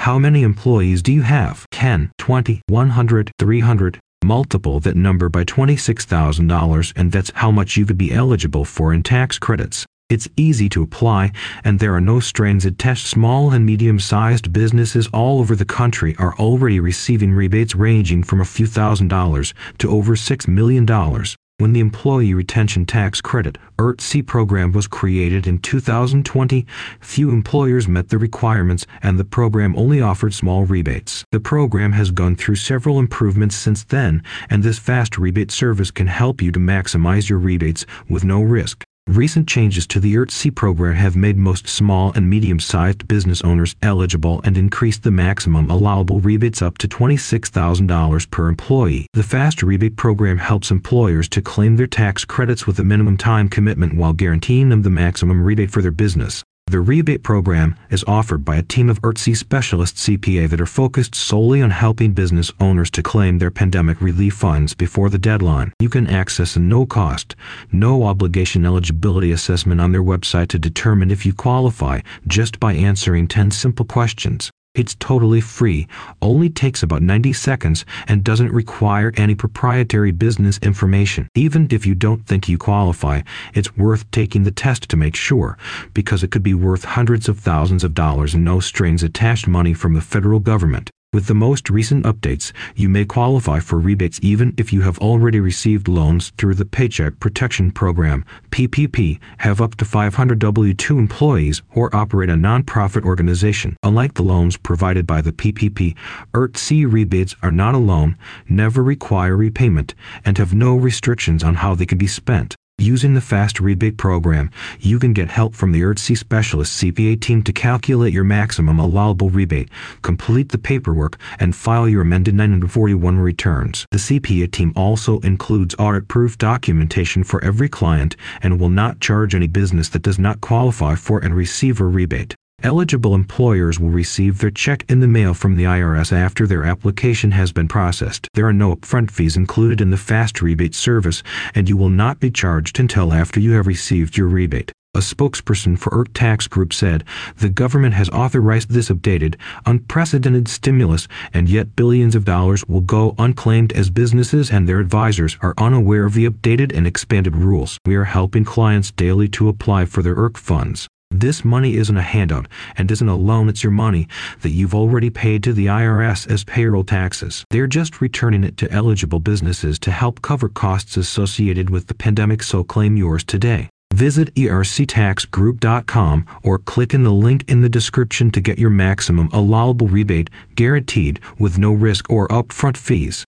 How many employees do you have? 10, 20, 100, 300? Multiple that number by $26,000 and that's how much you could be eligible for in tax credits. It's easy to apply, and there are no strings attached. Small and medium sized businesses all over the country are already receiving rebates ranging from a few thousand dollars to over $6 million. When the Employee Retention Tax Credit ERTC program was created in 2020, few employers met the requirements and the program only offered small rebates. The program has gone through several improvements since then, and this fast rebate service can help you to maximize your rebates with no risk. Recent changes to the ERTC program have made most small and medium-sized business owners eligible and increased the maximum allowable rebates up to $26,000 per employee. The FAST rebate program helps employers to claim their tax credits with a minimum time commitment while guaranteeing them the maximum rebate for their business. The rebate program is offered by a team of ERTC specialist CPA that are focused solely on helping business owners to claim their pandemic relief funds before the deadline. You can access a no cost, no obligation eligibility assessment on their website to determine if you qualify just by answering 10 simple questions. It's totally free, only takes about 90 seconds, and doesn't require any proprietary business information. Even if you don't think you qualify, it's worth taking the test to make sure, because it could be worth hundreds of thousands of dollars and no strings attached money from the federal government. With the most recent updates, you may qualify for rebates even if you have already received loans through the Paycheck Protection Program, PPP, have up to 500 W-2 employees, or operate a nonprofit organization. Unlike the loans provided by the PPP, ERTC rebates are not a loan, never require repayment, and have no restrictions on how they can be spent. Using the Fast Rebate program, you can get help from the ERTC Specialist CPA team to calculate your maximum allowable rebate, complete the paperwork, and file your amended 941 returns. The CPA team also includes audit-proof documentation for every client and will not charge any business that does not qualify for and receive a rebate. Eligible employers will receive their check in the mail from the IRS after their application has been processed. There are no upfront fees included in the fast rebate service, and you will not be charged until after you have received your rebate. A spokesperson for ERC Tax Group said, The government has authorized this updated, unprecedented stimulus, and yet billions of dollars will go unclaimed as businesses and their advisors are unaware of the updated and expanded rules. We are helping clients daily to apply for their ERC funds. This money isn't a handout and isn't a loan, it's your money that you've already paid to the IRS as payroll taxes. They're just returning it to eligible businesses to help cover costs associated with the pandemic, so claim yours today. Visit erctaxgroup.com or click in the link in the description to get your maximum allowable rebate guaranteed with no risk or upfront fees.